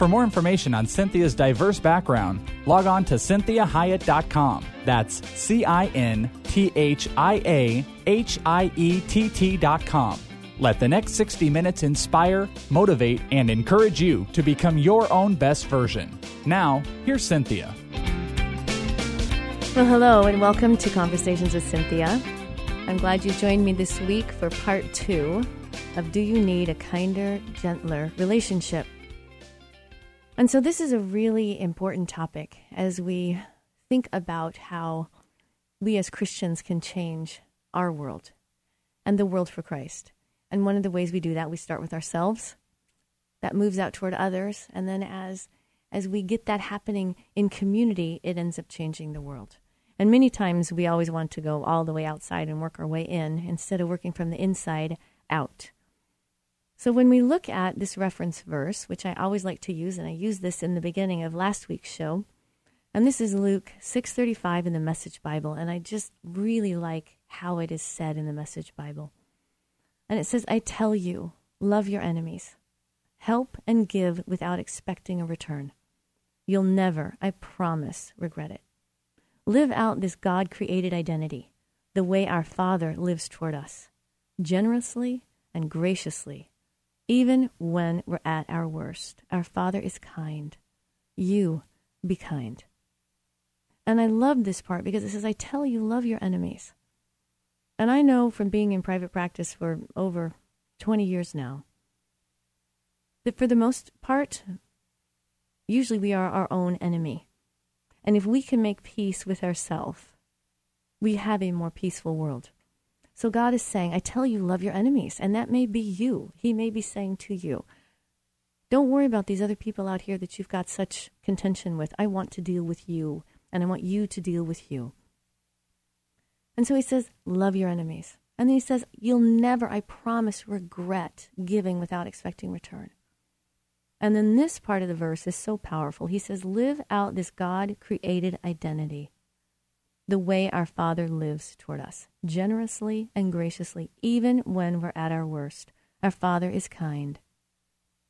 For more information on Cinthia's diverse background, log on to cinthiahiett.com. That's C I N T H I A H I E T T.com. Let the next 60 minutes inspire, motivate, and encourage you to become your own best version. Now, here's Cinthia. Well, hello, and welcome to Conversations with Cinthia. I'm glad you joined me this week for part two of Do You Need a Kinder, Gentler Relationship? And so, this is a really important topic as we think about how we as Christians can change our world and the world for Christ. And one of the ways we do that, we start with ourselves. That moves out toward others. And then as as we get that happening in community, it ends up changing the world. And many times we always want to go all the way outside and work our way in instead of working from the inside out. So when we look at this reference verse, which I always like to use, and I used this in the beginning of last week's show, and this is Luke 6:35 in the Message Bible, and I just really like how it is said in the Message Bible. And it says, "I tell you, love your enemies. Help and give without expecting a return. You'll never, I promise, regret it. Live out this God-created identity, the way our Father lives toward us, generously and graciously." Even when we're at our worst, our Father is kind. You be kind. And I love this part because it says, I tell you, love your enemies. And I know from being in private practice for over 20 years now that for the most part, usually we are our own enemy. And if we can make peace with ourselves, we have a more peaceful world. So God is saying, I tell you, love your enemies. And that may be you. He may be saying to you, don't worry about these other people out here that you've got such contention with. I want to deal with you, and I want you to deal with you. And so he says, love your enemies. And then he says, you'll never, I promise, regret giving without expecting return. And then this part of the verse is so powerful. He says, live out this God created identity the way our Father lives toward us, generously and graciously, even when we're at our worst. Our Father is kind.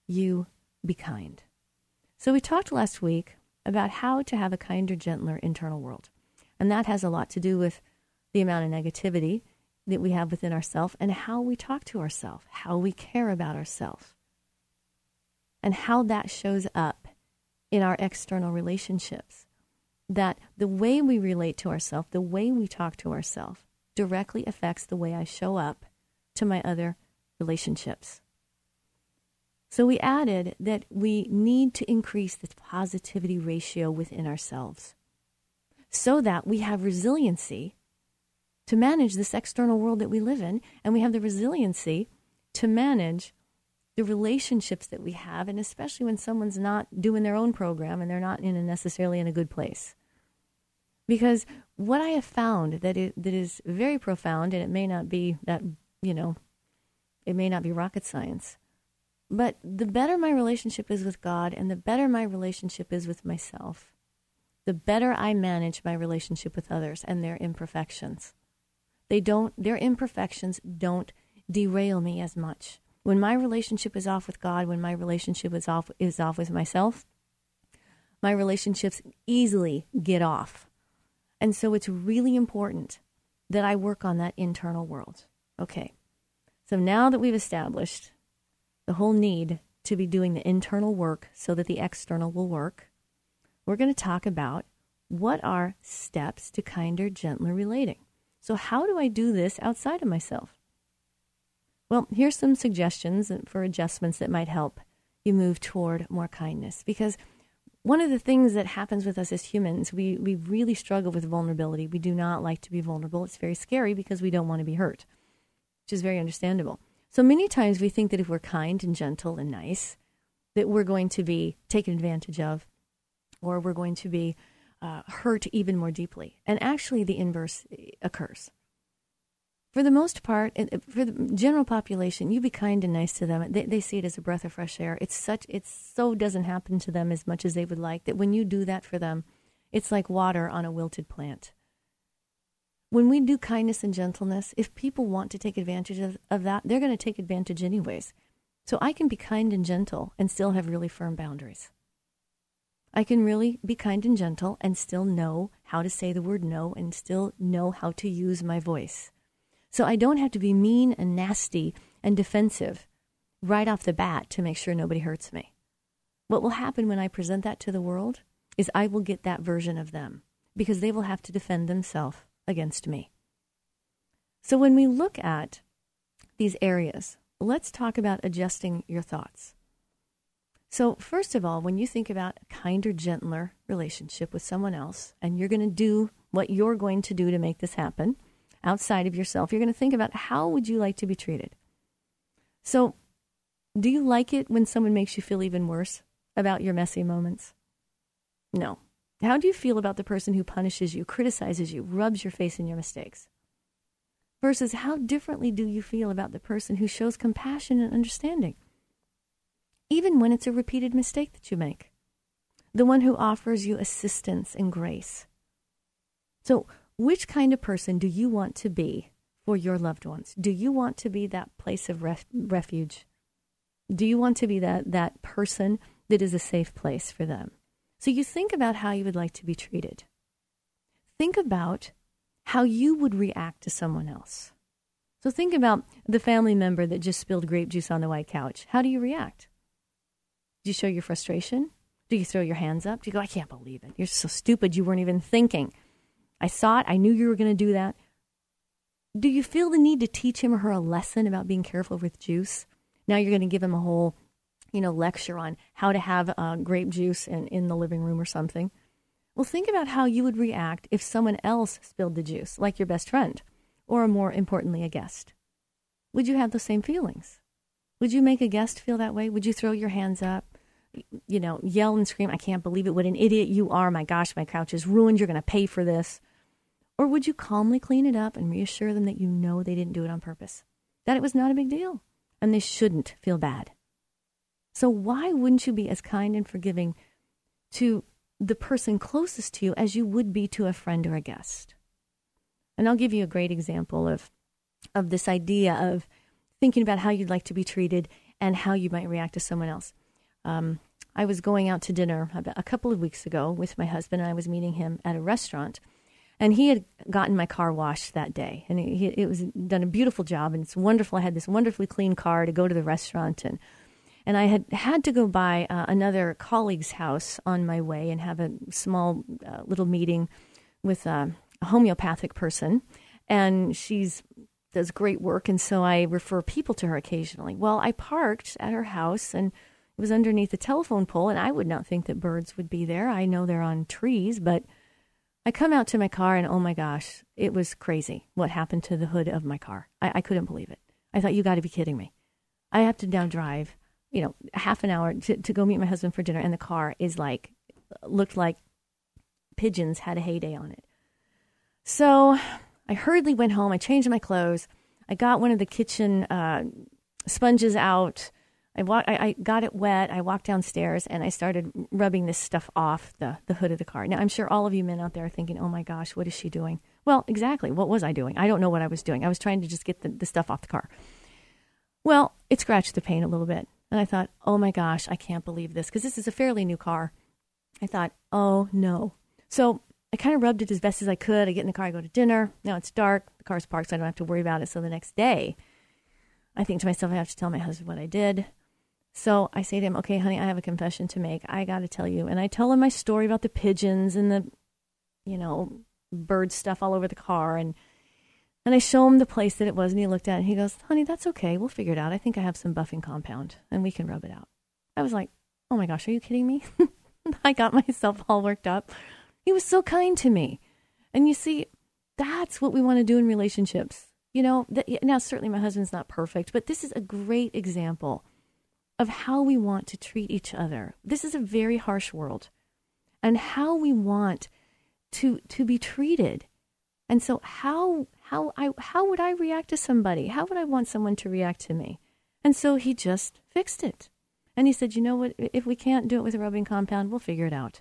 You be kind. So, we talked last week about how to have a kinder, gentler internal world. And that has a lot to do with the amount of negativity that we have within ourselves and how we talk to ourselves, how we care about ourselves, and how that shows up in our external relationships that the way we relate to ourselves, the way we talk to ourselves, directly affects the way I show up to my other relationships. So we added that we need to increase the positivity ratio within ourselves so that we have resiliency to manage this external world that we live in, and we have the resiliency to manage the relationships that we have, and especially when someone's not doing their own program and they're not in a necessarily in a good place. Because what I have found that is, that is very profound, and it may not be that, you know, it may not be rocket science, but the better my relationship is with God and the better my relationship is with myself, the better I manage my relationship with others and their imperfections. They don't, their imperfections don't derail me as much. When my relationship is off with God, when my relationship is off, is off with myself, my relationships easily get off and so it's really important that I work on that internal world. Okay. So now that we've established the whole need to be doing the internal work so that the external will work, we're going to talk about what are steps to kinder, gentler relating. So, how do I do this outside of myself? Well, here's some suggestions for adjustments that might help you move toward more kindness because one of the things that happens with us as humans, we, we really struggle with vulnerability. We do not like to be vulnerable. It's very scary because we don't want to be hurt, which is very understandable. So many times we think that if we're kind and gentle and nice, that we're going to be taken advantage of or we're going to be uh, hurt even more deeply. And actually, the inverse occurs. For the most part, uh, for the general population, you be kind and nice to them. They, they see it as a breath of fresh air. It's such, it so doesn't happen to them as much as they would like that when you do that for them, it's like water on a wilted plant. When we do kindness and gentleness, if people want to take advantage of, of that, they're going to take advantage anyways. So I can be kind and gentle and still have really firm boundaries. I can really be kind and gentle and still know how to say the word no and still know how to use my voice. So I don't have to be mean and nasty and defensive right off the bat to make sure nobody hurts me. What will happen when I present that to the world is I will get that version of them because they will have to defend themselves against me. So when we look at these areas, let's talk about adjusting your thoughts. So, first of all, when you think about a kinder, gentler relationship with someone else, and you're going to do what you're going to do to make this happen, outside of yourself. You're going to think about how would you like to be treated? So, do you like it when someone makes you feel even worse about your messy moments? No. How do you feel about the person who punishes you, criticizes you, rubs your face in your mistakes? Versus how differently do you feel about the person who shows compassion and understanding? Even when it's a repeated mistake that you make. The one who offers you assistance and grace. So, which kind of person do you want to be for your loved ones? Do you want to be that place of ref- refuge? Do you want to be that, that person that is a safe place for them? So you think about how you would like to be treated. Think about how you would react to someone else. So think about the family member that just spilled grape juice on the white couch. How do you react? Do you show your frustration? Do you throw your hands up? Do you go, I can't believe it. You're so stupid. You weren't even thinking. I saw it. I knew you were going to do that. Do you feel the need to teach him or her a lesson about being careful with juice? Now you're going to give him a whole, you know, lecture on how to have uh, grape juice in, in the living room or something. Well, think about how you would react if someone else spilled the juice, like your best friend, or more importantly, a guest. Would you have the same feelings? Would you make a guest feel that way? Would you throw your hands up? You know, yell and scream, I can't believe it. What an idiot you are. My gosh, my couch is ruined. You're going to pay for this. Or would you calmly clean it up and reassure them that you know they didn't do it on purpose? That it was not a big deal and they shouldn't feel bad. So, why wouldn't you be as kind and forgiving to the person closest to you as you would be to a friend or a guest? And I'll give you a great example of, of this idea of thinking about how you'd like to be treated and how you might react to someone else. Um, I was going out to dinner a couple of weeks ago with my husband, and I was meeting him at a restaurant. And he had gotten my car washed that day, and he, it was done a beautiful job, and it's wonderful. I had this wonderfully clean car to go to the restaurant, and and I had had to go by uh, another colleague's house on my way and have a small uh, little meeting with uh, a homeopathic person, and she's does great work, and so I refer people to her occasionally. Well, I parked at her house, and it was underneath a telephone pole, and I would not think that birds would be there. I know they're on trees, but I come out to my car and oh my gosh, it was crazy what happened to the hood of my car. I, I couldn't believe it. I thought, you got to be kidding me. I have to now drive, you know, half an hour to, to go meet my husband for dinner, and the car is like, looked like pigeons had a heyday on it. So I hurriedly went home. I changed my clothes. I got one of the kitchen uh, sponges out. I, I, I got it wet. I walked downstairs and I started rubbing this stuff off the, the hood of the car. Now, I'm sure all of you men out there are thinking, oh my gosh, what is she doing? Well, exactly. What was I doing? I don't know what I was doing. I was trying to just get the, the stuff off the car. Well, it scratched the paint a little bit. And I thought, oh my gosh, I can't believe this because this is a fairly new car. I thought, oh no. So I kind of rubbed it as best as I could. I get in the car, I go to dinner. Now it's dark. The car's parked, so I don't have to worry about it. So the next day, I think to myself, I have to tell my husband what I did. So I say to him, okay, honey, I have a confession to make. I got to tell you. And I tell him my story about the pigeons and the, you know, bird stuff all over the car. And, and I show him the place that it was. And he looked at it and he goes, honey, that's okay. We'll figure it out. I think I have some buffing compound and we can rub it out. I was like, oh my gosh, are you kidding me? I got myself all worked up. He was so kind to me. And you see, that's what we want to do in relationships. You know, that, now certainly my husband's not perfect, but this is a great example of how we want to treat each other. This is a very harsh world and how we want to to be treated. And so how how I how would I react to somebody? How would I want someone to react to me? And so he just fixed it. And he said, "You know what? If we can't do it with a rubbing compound, we'll figure it out."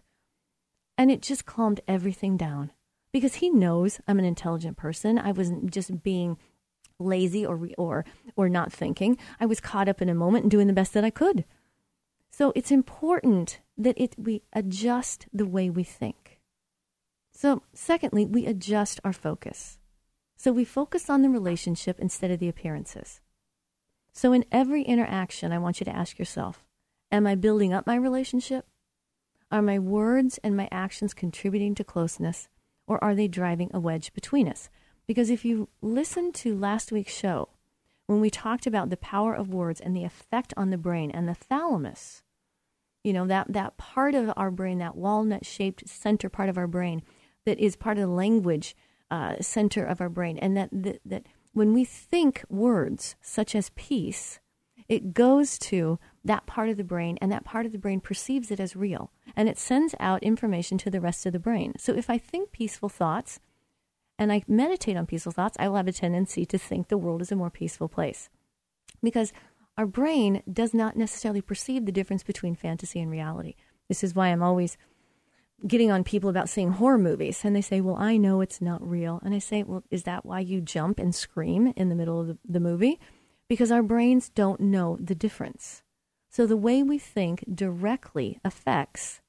And it just calmed everything down because he knows I'm an intelligent person. I wasn't just being lazy or or or not thinking. I was caught up in a moment and doing the best that I could. So it's important that it we adjust the way we think. So secondly, we adjust our focus. So we focus on the relationship instead of the appearances. So in every interaction, I want you to ask yourself, am I building up my relationship? Are my words and my actions contributing to closeness or are they driving a wedge between us? Because if you listen to last week's show, when we talked about the power of words and the effect on the brain and the thalamus, you know, that, that part of our brain, that walnut shaped center part of our brain that is part of the language uh, center of our brain, and that, that, that when we think words such as peace, it goes to that part of the brain, and that part of the brain perceives it as real, and it sends out information to the rest of the brain. So if I think peaceful thoughts, and I meditate on peaceful thoughts, I will have a tendency to think the world is a more peaceful place. Because our brain does not necessarily perceive the difference between fantasy and reality. This is why I'm always getting on people about seeing horror movies. And they say, Well, I know it's not real. And I say, Well, is that why you jump and scream in the middle of the, the movie? Because our brains don't know the difference. So the way we think directly affects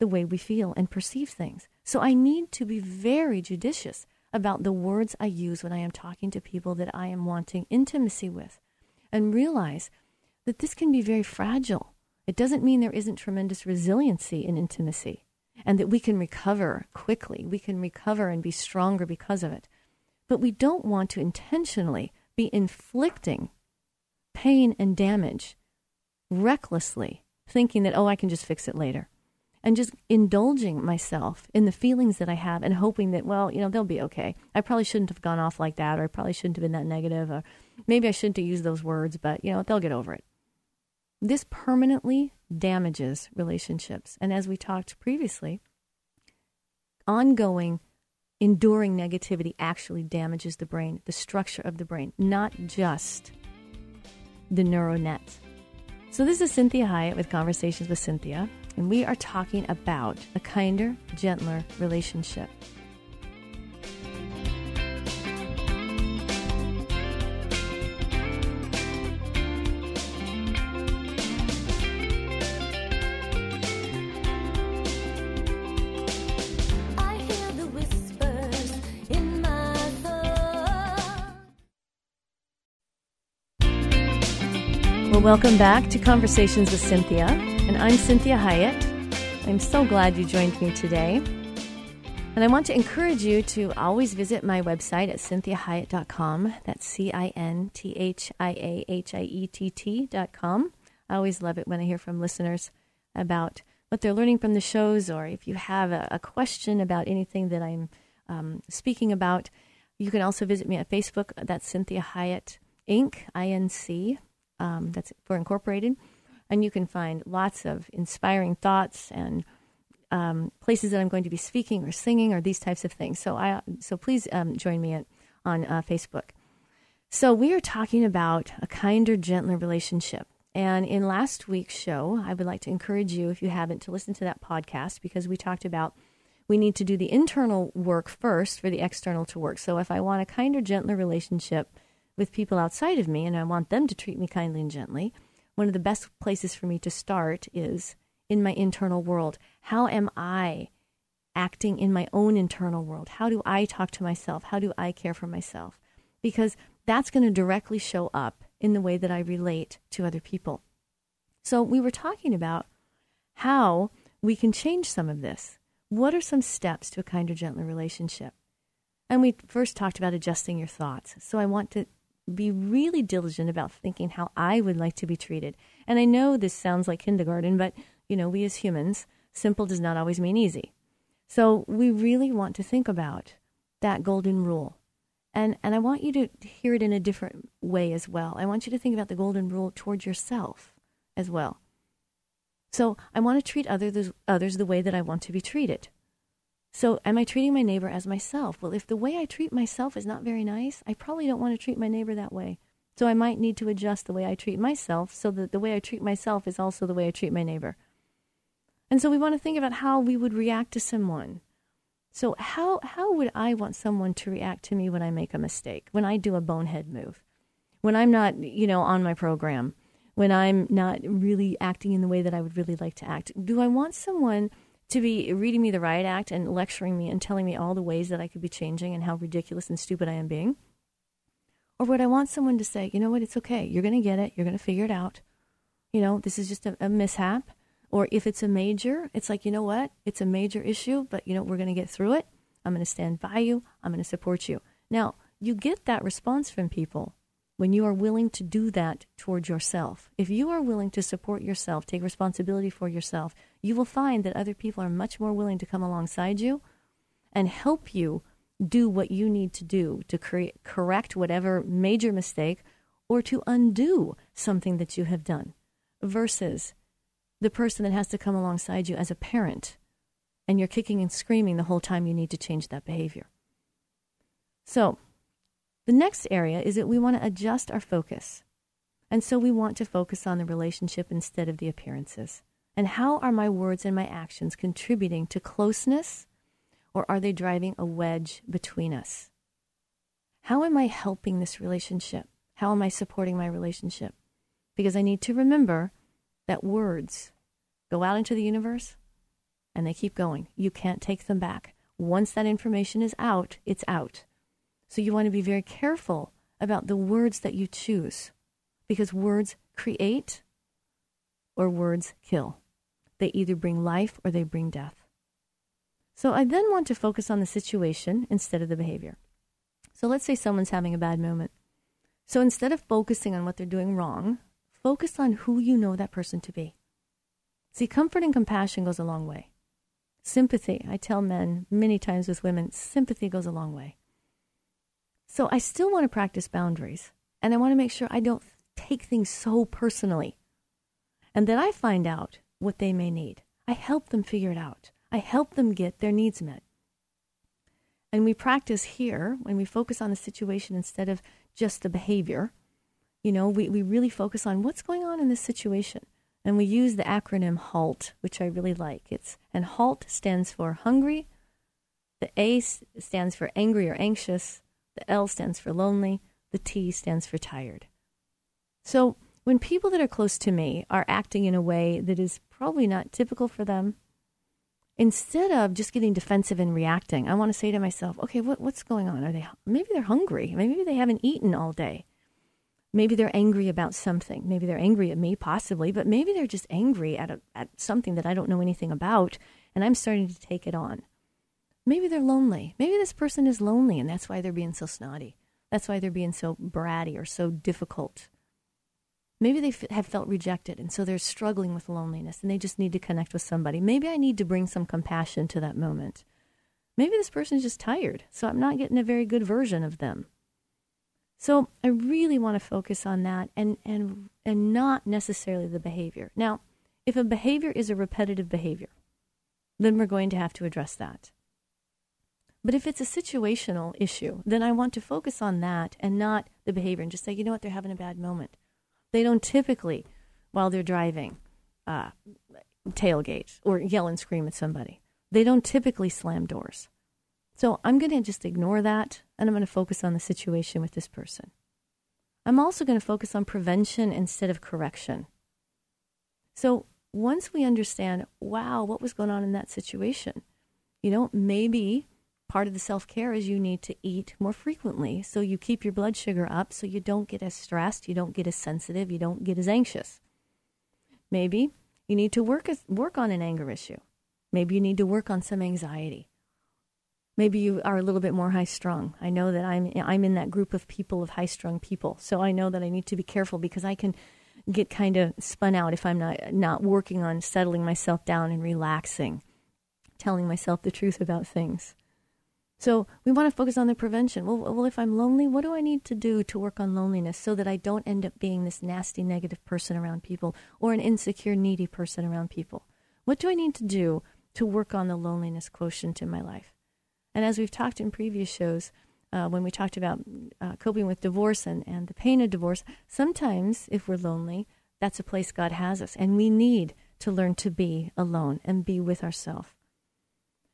the way we feel and perceive things. So I need to be very judicious about the words I use when I am talking to people that I am wanting intimacy with and realize that this can be very fragile. It doesn't mean there isn't tremendous resiliency in intimacy and that we can recover quickly. We can recover and be stronger because of it. But we don't want to intentionally be inflicting pain and damage recklessly, thinking that, oh, I can just fix it later and just indulging myself in the feelings that I have and hoping that, well, you know, they'll be okay. I probably shouldn't have gone off like that, or I probably shouldn't have been that negative, or maybe I shouldn't have used those words, but, you know, they'll get over it. This permanently damages relationships. And as we talked previously, ongoing, enduring negativity actually damages the brain, the structure of the brain, not just the neural net. So, this is Cinthia Hiett with Conversations with Cinthia and we are talking about a kinder, gentler relationship. Well, welcome back to Conversations with Cinthia and I'm Cinthia Hiett. I'm so glad you joined me today. And I want to encourage you to always visit my website at cinthiahiett.com. That's C I N T H I A H I E T T.com. I always love it when I hear from listeners about what they're learning from the shows, or if you have a, a question about anything that I'm um, speaking about. You can also visit me at Facebook. That's Cinthia Hiett Inc. I N C. Um, that's for Incorporated and you can find lots of inspiring thoughts and um, places that I'm going to be speaking or singing or these types of things. So I so please um, join me at, on uh, Facebook. So we are talking about a kinder, gentler relationship. And in last week's show, I would like to encourage you, if you haven't, to listen to that podcast because we talked about we need to do the internal work first for the external to work. So if I want a kinder, gentler relationship with people outside of me and I want them to treat me kindly and gently, one of the best places for me to start is in my internal world. How am I acting in my own internal world? How do I talk to myself? How do I care for myself? Because that's going to directly show up in the way that I relate to other people. So, we were talking about how we can change some of this. What are some steps to a kinder, gentler relationship? And we first talked about adjusting your thoughts. So, I want to be really diligent about thinking how I would like to be treated. And I know this sounds like kindergarten, but you know, we as humans, simple does not always mean easy. So we really want to think about that golden rule. And and I want you to hear it in a different way as well. I want you to think about the golden rule towards yourself as well. So I want to treat others others the way that I want to be treated. So, am I treating my neighbor as myself? Well, if the way I treat myself is not very nice, I probably don't want to treat my neighbor that way. So, I might need to adjust the way I treat myself so that the way I treat myself is also the way I treat my neighbor. And so, we want to think about how we would react to someone. So, how, how would I want someone to react to me when I make a mistake, when I do a bonehead move, when I'm not, you know, on my program, when I'm not really acting in the way that I would really like to act? Do I want someone to be reading me the riot act and lecturing me and telling me all the ways that I could be changing and how ridiculous and stupid I am being? Or would I want someone to say, you know what, it's okay. You're going to get it. You're going to figure it out. You know, this is just a, a, mishap. Or if it's a major, it's like, you know what, it's a major issue, but you know, we're going to get through it. I'm going to stand by you. I'm going to support you. Now, you get that response from people when you are willing to do that towards yourself. If you are willing to support yourself, take responsibility for yourself, you will find that other people are much more willing to come alongside you and help you do what you need to do to cre- correct whatever major mistake or to undo something that you have done versus the person that has to come alongside you as a parent and you're kicking and screaming the whole time you need to change that behavior. So, the next area is that we want to adjust our focus. And so we want to focus on the relationship instead of the appearances. And how are my words and my actions contributing to closeness, or are they driving a wedge between us? How am I helping this relationship? How am I supporting my relationship? Because I need to remember that words go out into the universe and they keep going. You can't take them back. Once that information is out, it's out. So you want to be very careful about the words that you choose because words create or words kill. They either bring life or they bring death. So I then want to focus on the situation instead of the behavior. So let's say someone's having a bad moment. So instead of focusing on what they're doing wrong, focus on who you know that person to be. See, comfort and compassion goes a long way. Sympathy, I tell men many times with women, sympathy goes a long way. So I still want to practice boundaries and I want to make sure I don't take things so personally and that I find out what they may need. I help them figure it out. I help them get their needs met. And we practice here when we focus on the situation instead of just the behavior. You know, we, we really focus on what's going on in this situation. And we use the acronym HALT, which I really like. It's and HALT stands for hungry. The A stands for angry or anxious. The L stands for lonely. The T stands for tired. So when people that are close to me are acting in a way that is probably not typical for them, instead of just getting defensive and reacting, I want to say to myself, okay, what, what's going on? Are they maybe they're hungry? Maybe they haven't eaten all day. Maybe they're angry about something. Maybe they're angry at me, possibly, but maybe they're just angry at, a, at something that I don't know anything about, and I'm starting to take it on. Maybe they're lonely. Maybe this person is lonely and that's why they're being so snotty. That's why they're being so bratty or so difficult. Maybe they f- have felt rejected and so they're struggling with loneliness and they just need to connect with somebody. Maybe I need to bring some compassion to that moment. Maybe this person is just tired, so I'm not getting a very good version of them. So I really want to focus on that and, and, and not necessarily the behavior. Now, if a behavior is a repetitive behavior, then we're going to have to address that. But if it's a situational issue, then I want to focus on that and not the behavior and just say, you know what, they're having a bad moment. They don't typically, while they're driving, uh, tailgate or yell and scream at somebody. They don't typically slam doors. So I'm going to just ignore that and I'm going to focus on the situation with this person. I'm also going to focus on prevention instead of correction. So once we understand, wow, what was going on in that situation, you know, maybe part of the self care is you need to eat more frequently. So you keep your blood sugar up so you don't get as stressed, you don't get as sensitive, you don't get as anxious. Maybe you need to work, work on an anger issue. Maybe you need to work on some anxiety. Maybe you are a little bit more high strung. I know that I'm I'm in that group of people of high strung people. So I know that I need to be careful because I can get kind of spun out if I'm not not working on settling myself down and relaxing, telling myself the truth about things. So we want to focus on the prevention. Well, well, if I'm lonely, what do I need to do to work on loneliness so that I don't end up being this nasty, negative person around people or an insecure, needy person around people? What do I need to do to work on the loneliness quotient in my life. And as we've talked in previous shows, uh, when we talked about uh, coping with divorce and, and the pain of divorce, sometimes if we're lonely, that's a place God has us. And we need to learn to be alone and be with ourselves.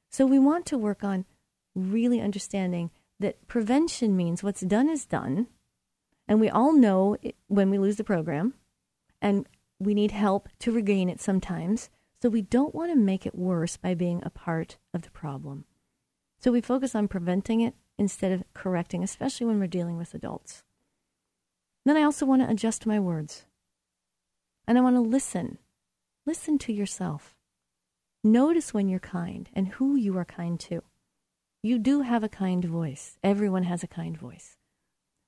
So we want to work on really understanding that prevention means what's done is done. And we all know when we lose the program, and we need help to regain it sometimes. So we don't want to make it worse by being a part of the problem. So we focus on preventing it instead of correcting, especially when we're dealing with adults. Then I also want to adjust my words. And I want to listen. Listen to yourself. Notice when you're kind and who you are kind to. You do have a kind voice. Everyone has a kind voice.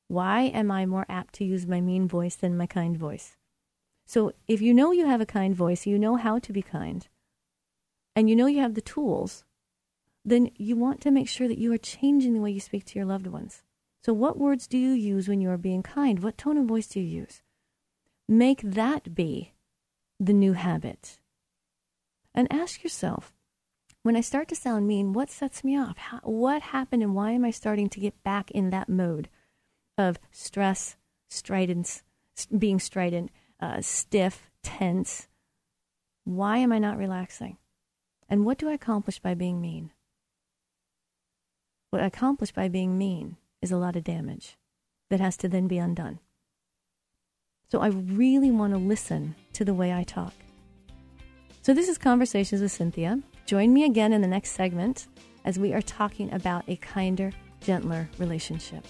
Why am I more apt to use my mean voice than my kind voice? So if you know you have a kind voice, you know how to be kind, and you know you have the tools, then you want to make sure that you are changing the way you speak to your loved ones. So, what words do you use when you are being kind? What tone of voice do you use? Make that be the new habit. And ask yourself when I start to sound mean, what sets me off? How, what happened, and why am I starting to get back in that mode of stress, stridence, being strident, uh, stiff, tense? Why am I not relaxing? And what do I accomplish by being mean? What I accomplish by being mean is a lot of damage that has to then be undone. So I really want to listen to the way I talk. So this is Conversations with Cinthia. Join me again in the next segment as we are talking about a kinder, gentler relationship.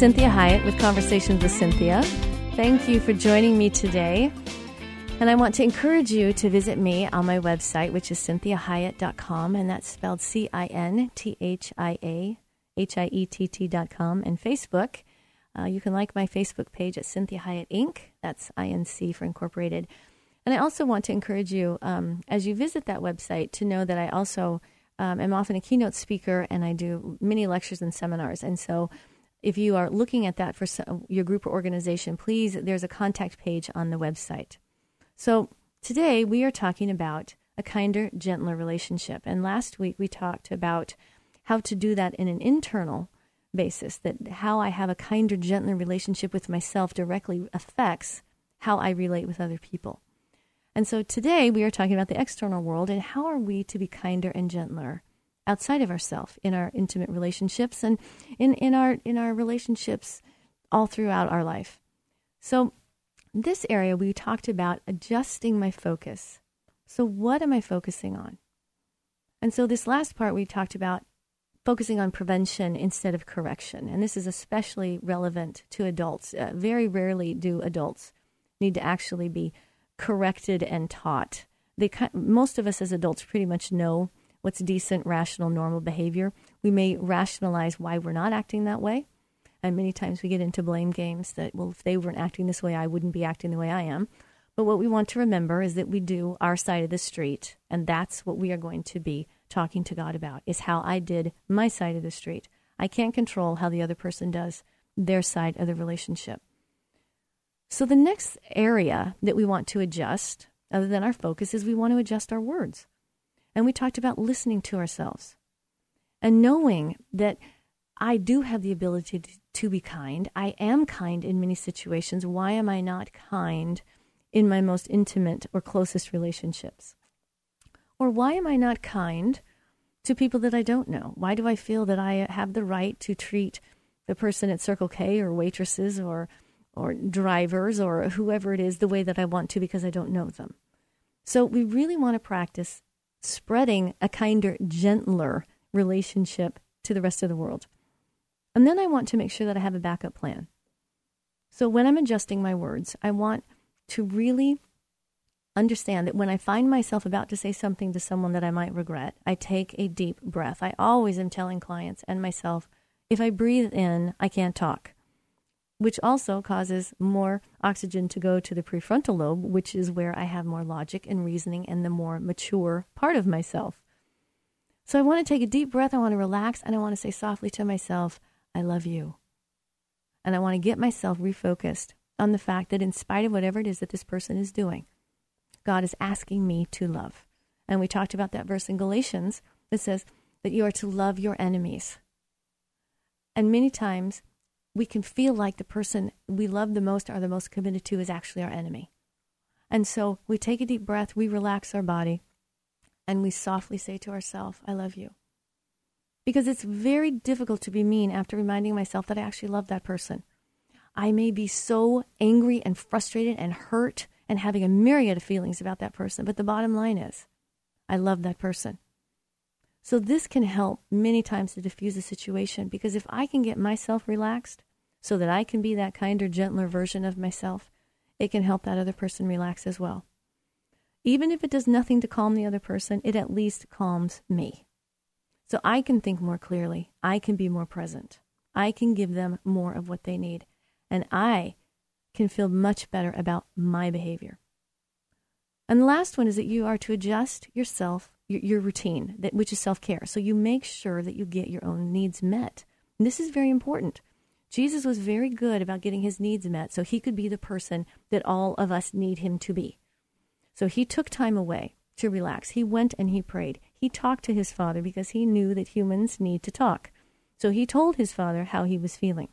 This Hiett with Conversations with Cinthia. Thank you for joining me today. And I want to encourage you to visit me on my website, which is cinthiahiett.com, and that's spelled C I N T H I A H I E T T.com, and Facebook. Uh, you can like my Facebook page at Cinthia Hiett Inc. That's INC for Incorporated. And I also want to encourage you, um, as you visit that website, to know that I also um, am often a keynote speaker and I do many lectures and seminars. And so if you are looking at that for uh, your group or organization, please, there's a contact page on the website. So today we are talking about a kinder, gentler relationship. And last week we talked about how to do that in an internal basis, that how I have a kinder, gentler relationship with myself directly affects how I relate with other people. And so today we are talking about the external world and how are we to be kinder and gentler outside of ourselves in our intimate relationships and in, in our in our relationships all throughout our life. So this area we talked about adjusting my focus. So what am I focusing on? And so this last part we talked about focusing on prevention instead of correction. And this is especially relevant to adults. Uh, very rarely do adults need to actually be corrected and taught. They most of us as adults pretty much know what's decent, rational, normal behavior. We may rationalize why we're not acting that way. And many times we get into blame games that, well, if they weren't acting this way, I wouldn't be acting the way I am. But what we want to remember is that we do our side of the street, and that's what we are going to be talking to God about, is how I did my side of the street. I can't control how the other person does their side of the relationship. So the next area that we want to adjust, other than our focus, is we want to adjust our words. And we talked about listening to ourselves and knowing that I do have the ability to, be kind. I am kind in many situations. Why am I not kind in my most intimate or closest relationships? Or why am I not kind to people that I don't know? Why do I feel that I have the right to treat the person at Circle K or waitresses or or drivers or whoever it is the way that I want to because I don't know them? So we really want to practice spreading a kinder, gentler relationship to the rest of the world. And then I want to make sure that I have a backup plan. So when I'm adjusting my words, I want to really understand that when I find myself about to say something to someone that I might regret, I take a deep breath. I always am telling clients and myself if I breathe in, I can't talk. Which also causes more oxygen to go to the prefrontal lobe, which is where I have more logic and reasoning and the more mature part of myself. So I want to take a deep breath, I want to relax, and I want to say softly to myself, I love you. And I want to get myself refocused on the fact that in spite of whatever it is that this person is doing, God is asking me to love. And we talked about that verse in Galatians that says that you are to love your enemies. And many times we can feel like the person we love the most or the most committed to is actually our enemy. And so we take a deep breath, we relax our body, and we softly say to ourselves, I love you. Because it's very difficult to be mean after reminding myself that I actually love that person. I may be so angry and frustrated and hurt and having a myriad of feelings about that person, but the bottom line is, I love that person. So this can help many times to diffuse a situation because if I can get myself relaxed so that I can be that kinder, gentler version of myself, it can help that other person relax as well. Even if it does nothing to calm the other person, it at least calms me. So I can think more clearly. I can be more present. I can give them more of what they need. And I can feel much better about my behavior. And the last one is that you are to adjust yourself your, your routine, that, which is self care. So you make sure that you get your own needs met. And this is very important. Jesus was very good about getting his needs met so he could be the person that all of us need him to be. So he took time away to relax. He went and he prayed. He talked to his father because he knew that humans need to talk. So he told his father how he was feeling.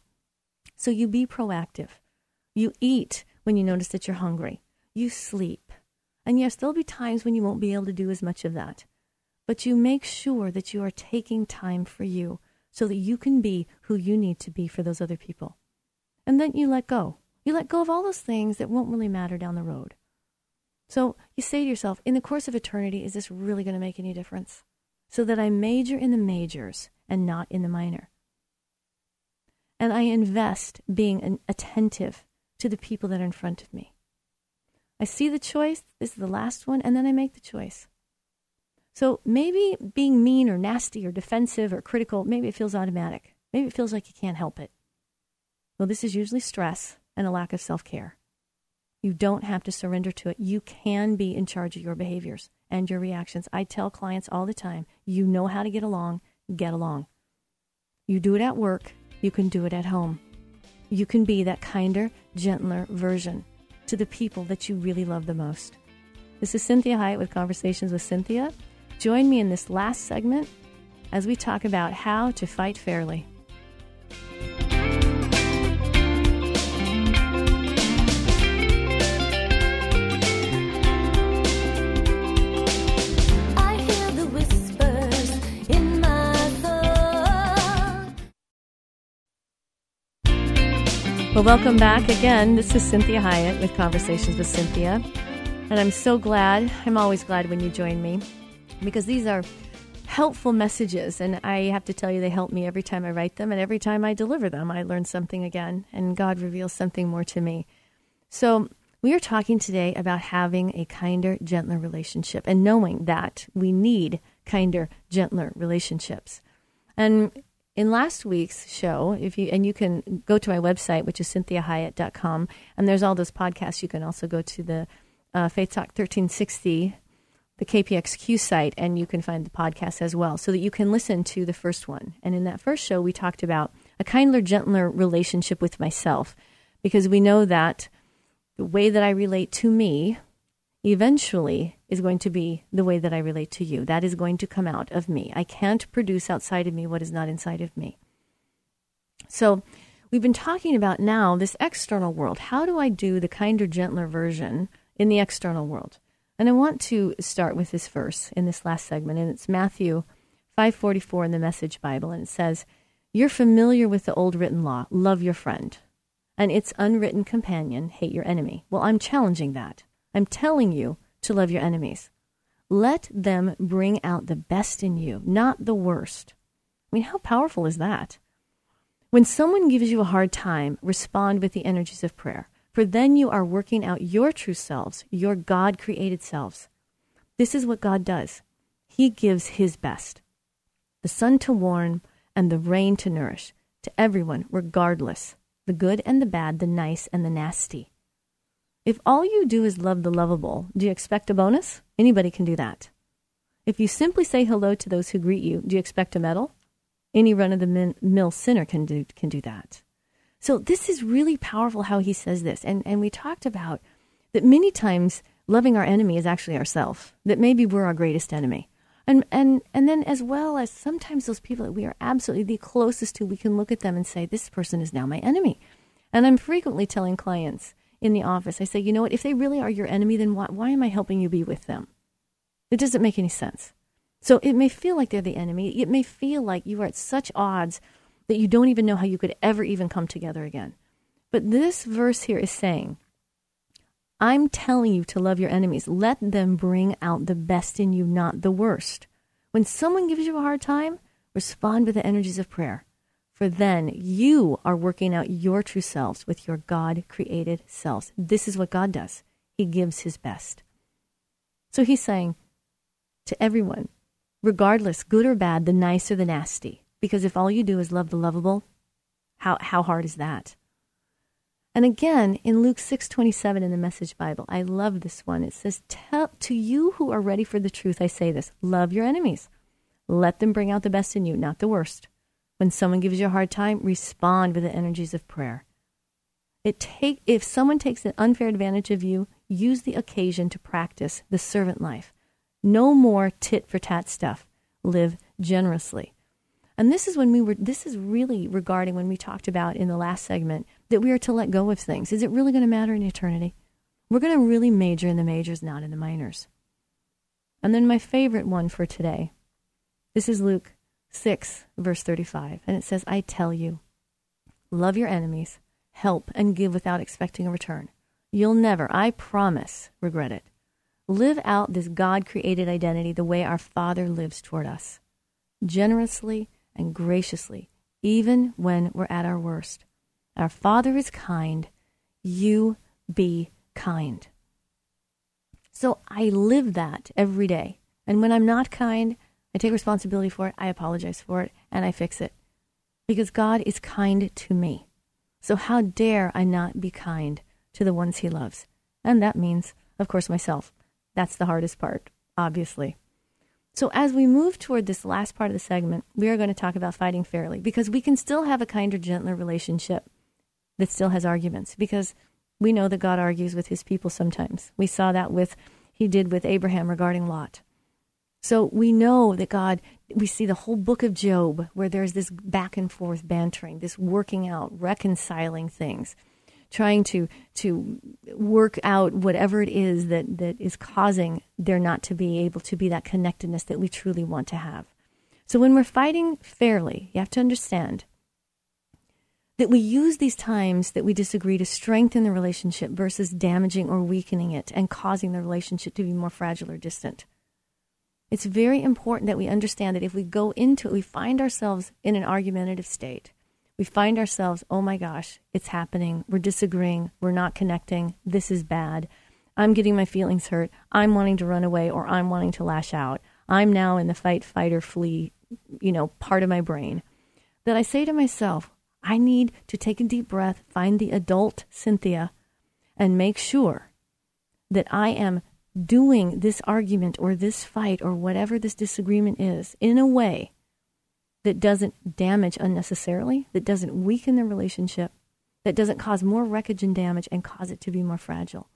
So you be proactive. You eat when you notice that you're hungry. You sleep. And yes, there'll be times when you won't be able to do as much of that. But you make sure that you are taking time for you so that you can be who you need to be for those other people. And then you let go. You let go of all those things that won't really matter down the road. So you say to yourself, in the course of eternity, is this really going to make any difference? So that I major in the majors and not in the minor. And I invest being attentive to the people that are in front of me. I see the choice, this is the last one, and then I make the choice. So maybe being mean or nasty or defensive or critical, maybe it feels automatic. Maybe it feels like you can't help it. Well, this is usually stress and a lack of self care. You don't have to surrender to it. You can be in charge of your behaviors and your reactions. I tell clients all the time you know how to get along, get along. You do it at work, you can do it at home. You can be that kinder, gentler version to the people that you really love the most. This is Cinthia Hiett with Conversations with Cinthia. Join me in this last segment as we talk about how to fight fairly. Well, welcome back again. This is Cinthia Hiett with Conversations with Cinthia. And I'm so glad, I'm always glad when you join me because these are helpful messages. And I have to tell you, they help me every time I write them and every time I deliver them. I learn something again and God reveals something more to me. So, we are talking today about having a kinder, gentler relationship and knowing that we need kinder, gentler relationships. And in last week's show, if you and you can go to my website, which is cinthiahiett.com, and there's all those podcasts. You can also go to the uh, Faith Talk 1360, the KPXQ site, and you can find the podcast as well, so that you can listen to the first one. And in that first show, we talked about a kinder, gentler relationship with myself, because we know that the way that I relate to me eventually is going to be the way that I relate to you. That is going to come out of me. I can't produce outside of me what is not inside of me. So, we've been talking about now this external world. How do I do the kinder, gentler version in the external world? And I want to start with this verse in this last segment, and it's Matthew 5:44 in the Message Bible, and it says, "You're familiar with the old written law: love your friend, and its unwritten companion: hate your enemy." Well, I'm challenging that. I'm telling you to love your enemies. Let them bring out the best in you, not the worst. I mean, how powerful is that? When someone gives you a hard time, respond with the energies of prayer, for then you are working out your true selves, your God created selves. This is what God does He gives His best the sun to warm and the rain to nourish to everyone, regardless the good and the bad, the nice and the nasty. If all you do is love the lovable, do you expect a bonus? Anybody can do that. If you simply say hello to those who greet you, do you expect a medal? Any run of the mill sinner can do, can do that. So this is really powerful how he says this. And, and we talked about that many times loving our enemy is actually ourself, that maybe we're our greatest enemy. And, and, and then as well as sometimes those people that we are absolutely the closest to, we can look at them and say, this person is now my enemy. And I'm frequently telling clients in the office, I say, you know what, if they really are your enemy, then why, why am I helping you be with them? It doesn't make any sense. So it may feel like they're the enemy. It may feel like you are at such odds that you don't even know how you could ever even come together again. But this verse here is saying, I'm telling you to love your enemies. Let them bring out the best in you, not the worst. When someone gives you a hard time, respond with the energies of prayer. For then you are working out your true selves with your God created selves. This is what God does. He gives his best. So he's saying to everyone, regardless, good or bad, the nice or the nasty, because if all you do is love the lovable, how, how hard is that? And again, in Luke 6:27 in the Message Bible, I love this one. It says, "Tell to you who are ready for the truth, I say this: love your enemies. Let them bring out the best in you, not the worst. When someone gives you a hard time, respond with the energies of prayer. It take if someone takes an unfair advantage of you, use the occasion to practice the servant life. No more tit for tat stuff. Live generously. And this is when we were this is really regarding when we talked about in the last segment that we are to let go of things. Is it really going to matter in eternity? We're going to really major in the majors, not in the minors. And then my favorite one for today. This is Luke 6, verse 35. And it says, I tell you, love your enemies, help, and give without expecting a return. You'll never, I promise, regret it. Live out this God created identity the way our Father lives toward us, generously and graciously, even when we're at our worst. Our Father is kind. You be kind. So I live that every day. And when I'm not kind, I take responsibility for it, I apologize for it, and I fix it. Because God is kind to me. So how dare I not be kind to the ones he loves? And that means, of course, myself. That's the hardest part, obviously. So, as we move toward this last part of the segment, we are going to talk about fighting fairly because we can still have a kinder, gentler relationship that still has arguments because we know that God argues with his people sometimes. We saw that with, he did with Abraham regarding Lot. So we know that God, we see the whole book of Job where there's this back and forth bantering, this working out, reconciling things, trying to to work out whatever it is that, that is causing there not to be able to be that connectedness that we truly want to have. So when we're fighting fairly, you have to understand that we use these times that we disagree to strengthen the relationship versus damaging or weakening it and causing the relationship to be more fragile or distant. It's very important that we understand that if we go into it, we find ourselves in an argumentative state. We find ourselves, oh my gosh, it's happening. We're disagreeing. We're not connecting. This is bad. I'm getting my feelings hurt. I'm wanting to run away or I'm wanting to lash out. I'm now in the fight, fight, or flee, you know, part of my brain. That I say to myself, I need to take a deep breath, find the adult Cinthia, and make sure that I am doing this argument or this fight or whatever this disagreement is in a way that doesn't damage unnecessarily, that doesn't weaken the relationship, that doesn't cause more wreckage and damage and cause it to be more fragile,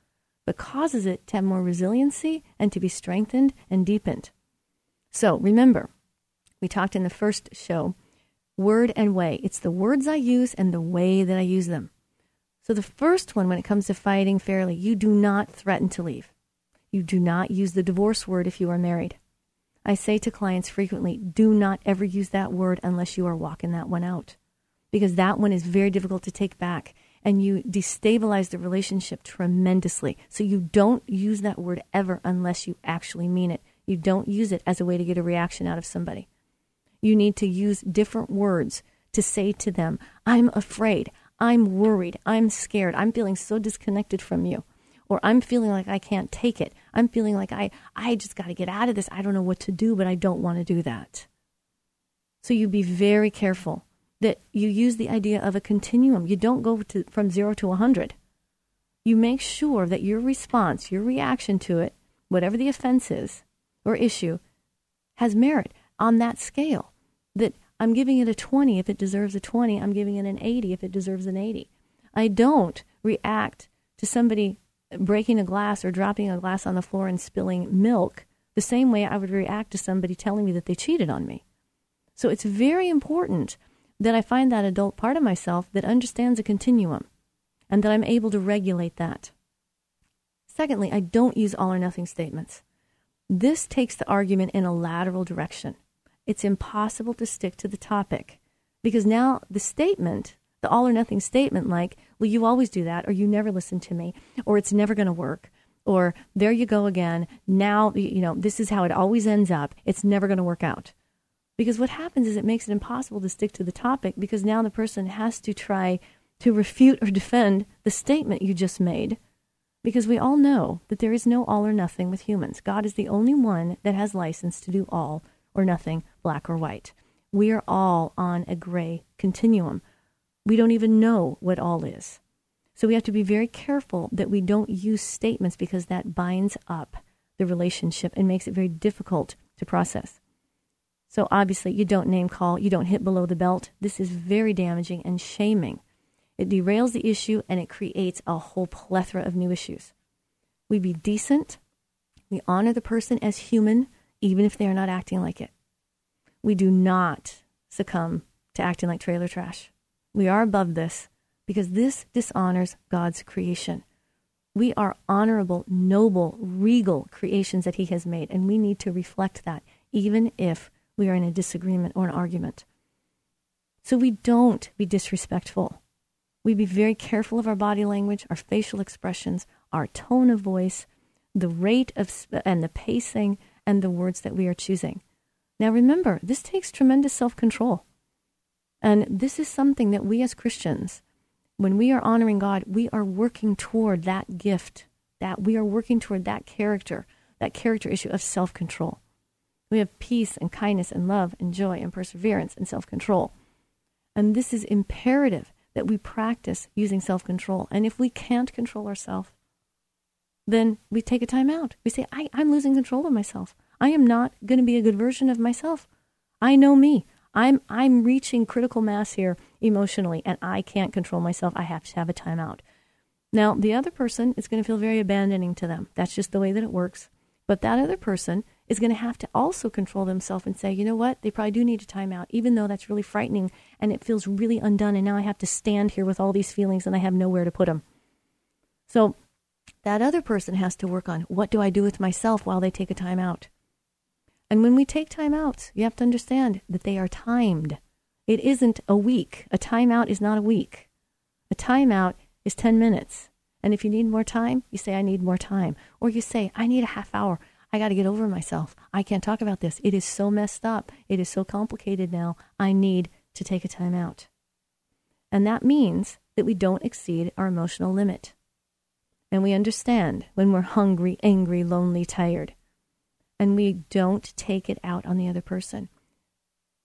but causes it to have more resiliency and to be strengthened and deepened. So remember, we talked in the first show word and way. It's the words I use and the way that I use them. So the first one, when it comes to fighting fairly, you do not threaten to leave. You do not use the divorce word if you are married. I say to clients frequently, do not ever use that word unless you are walking that one out. Because that one is very difficult to take back and you destabilize the relationship tremendously. So you don't use that word ever unless you actually mean it. You don't use it as a way to get a reaction out of somebody. You need to use different words to say to them, I'm afraid, I'm worried, I'm scared, I'm feeling so disconnected from you or I'm feeling like I can't take it. I'm feeling like I, I just got to get out of this. I don't know what to do, but I don't want to do that. So you be very careful that you use the idea of a continuum. You don't go to, from zero to 100. You make sure that your response, your reaction to it, whatever the offense is or issue, has merit on that scale. That I'm giving it a 20 if it deserves a 20, I'm giving it an 80 if it deserves an 80. I don't react to somebody breaking a glass or dropping a glass on the floor and spilling milk the same way I would react to somebody telling me that they cheated on me. So it's very important that I find that adult part of myself that understands a continuum and that I'm able to regulate that. Secondly, I don't use all or nothing statements. This takes the argument in a lateral direction. It's impossible to stick to the topic because now the statement, the all or nothing statement, like, well, you always do that, or you never listen to me, or it's never going to work, or there you go again. Now, you know, this is how it always ends up. It's never going to work out. Because what happens is it makes it impossible to stick to the topic because now the person has to try to refute or defend the statement you just made. Because we all know that there is no all or nothing with humans. God is the only one that has license to do all or nothing, black or white. We are all on a gray continuum. We don't even know what all is. So we have to be very careful that we don't use statements because that binds up the relationship and makes it very difficult to process. So obviously, you don't name call, you don't hit below the belt. This is very damaging and shaming. It derails the issue and it creates a whole plethora of new issues. We be decent. We honor the person as human, even if they are not acting like it. We do not succumb to acting like trailer trash. We are above this because this dishonors God's creation. We are honorable, noble, regal creations that He has made, and we need to reflect that, even if we are in a disagreement or an argument. So we don't be disrespectful we be very careful of our body language, our facial expressions, our tone of voice, the rate of and the pacing and the words that we are choosing. Now remember, this takes tremendous self-control. And this is something that we as Christians, when we are honoring God, we are working toward that gift, that we are working toward that character, that character issue of self-control. We have peace and kindness and love and joy and perseverance and self-control. And this is imperative that we practice using self control. And if we can't control ourselves, then we take a time out. We say, I, I'm losing control of myself. I am not going to be a good version of myself. I know me. I'm I'm reaching critical mass here emotionally and I can't control myself. I have to have a timeout. Now, the other person is going to feel very abandoning to them. That's just the way that it works. But that other person is going to have to also control themselves and say, you know what, they probably do need a timeout, even though that's really frightening and it feels really undone. And now I have to stand here with all these feelings and I have nowhere to put them. So that other person has to work on what do I do with myself while they take a timeout. And when we take timeouts, you have to understand that they are timed. It isn't a week. A timeout is not a week. A timeout is 10 minutes. And if you need more time, you say, I need more time. Or you say, I need a half hour. I got to get over myself. I can't talk about this. It is so messed up. It is so complicated now. I need to take a time out. And that means that we don't exceed our emotional limit. And we understand when we're hungry, angry, lonely, tired. And we don't take it out on the other person.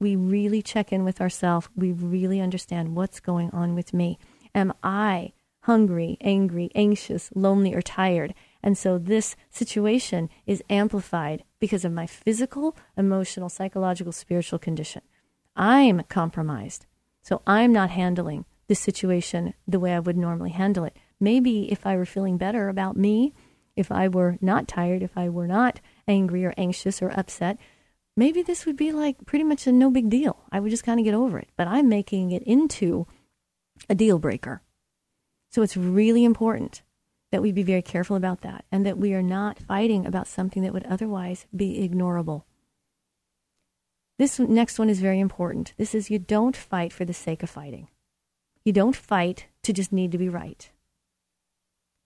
We really check in with ourselves. We really understand what's going on with me. Am I hungry, angry, anxious, lonely, or tired? And so this situation is amplified because of my physical, emotional, psychological, spiritual condition. I'm compromised. So I'm not handling this situation the way I would normally handle it. Maybe if I were feeling better about me, if I were not tired, if I were not angry or anxious or upset, maybe this would be like pretty much a no big deal. I would just kind of get over it. But I'm making it into a deal breaker. So it's really important that we be very careful about that and that we are not fighting about something that would otherwise be ignorable. This next one is very important. This is you don't fight for the sake of fighting. You don't fight to just need to be right.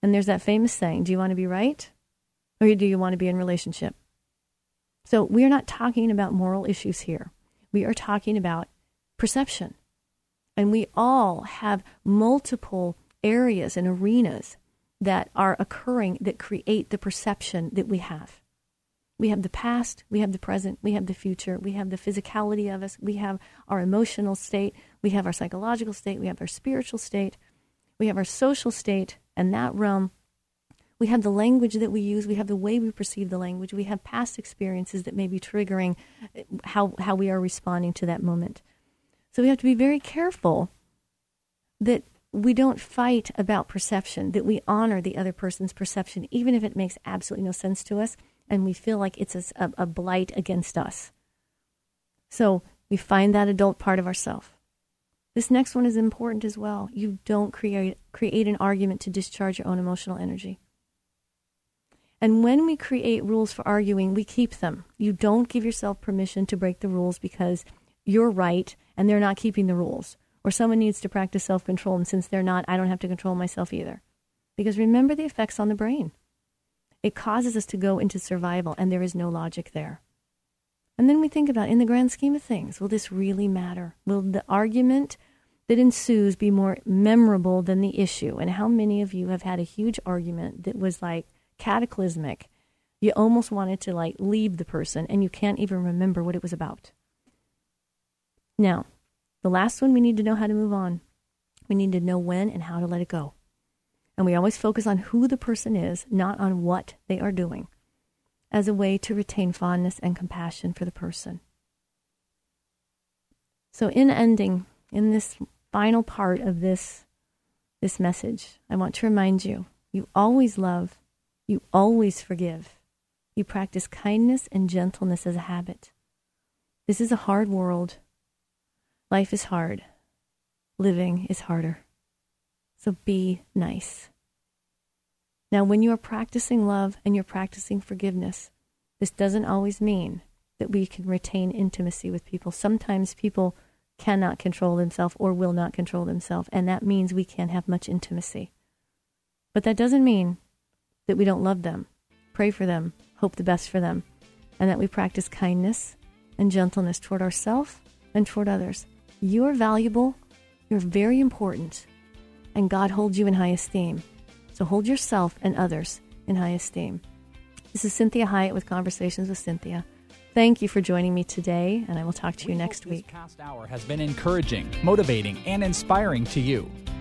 And there's that famous saying, do you want to be right or do you want to be in relationship? So we are not talking about moral issues here. We are talking about perception. And we all have multiple areas and arenas that are occurring that create the perception that we have. We have the past, we have the present, we have the future, we have the physicality of us, we have our emotional state, We have our psychological state, we have our spiritual state, we have our social state, and that realm. We have the language that we use, we have the way we perceive the language, we have past experiences that may be triggering uh, how, how we are responding to that moment. So we have to be very careful that we don't fight about perception, that we honor the other person's perception, even if it makes absolutely no sense to us and we feel like it's a, a blight against us. So we find that adult part of ourselves. This next one is important as well. You don't create, create an argument to discharge your own emotional energy. And when we create rules for arguing, we keep them. You don't give yourself permission to break the rules because you're right and they're not keeping the rules or someone needs to practice self control, and since they're not, I don't have to control myself either. Because remember the effects on the brain. It causes us to go into survival, and there is no logic there. And then we think about, in the grand scheme of things, will this really matter? Will the argument that ensues be more memorable than the issue? And how many of you have had a huge argument that was like cataclysmic? You almost wanted to like leave the person, and you can't even remember what it was about. Now, the last one, we need to know how to move on. We need to know when and how to let it go. And we always focus on who the person is, not on what they are doing, as a way to retain fondness and compassion for the person. So, in ending, in this final part of this, this message, I want to remind you you always love, you always forgive, you practice kindness and gentleness as a habit. This is a hard world Life is hard. Living is harder. So be nice. Now, when you are practicing love and you're practicing forgiveness, this doesn't always mean that we can retain intimacy with people. Sometimes people cannot control themselves or will not control themselves, and that means we can't have much intimacy. But that doesn't mean that we don't love them, pray for them, hope the best for them, and that we practice kindness and gentleness toward ourselves and toward others. You are valuable, you're very important, and God holds you in high esteem. So hold yourself and others in high esteem. This is Cinthia Hiett with Conversations with Cinthia. Thank you for joining me today, and I will talk to you we next week. This past hour has been encouraging, motivating, and inspiring to you.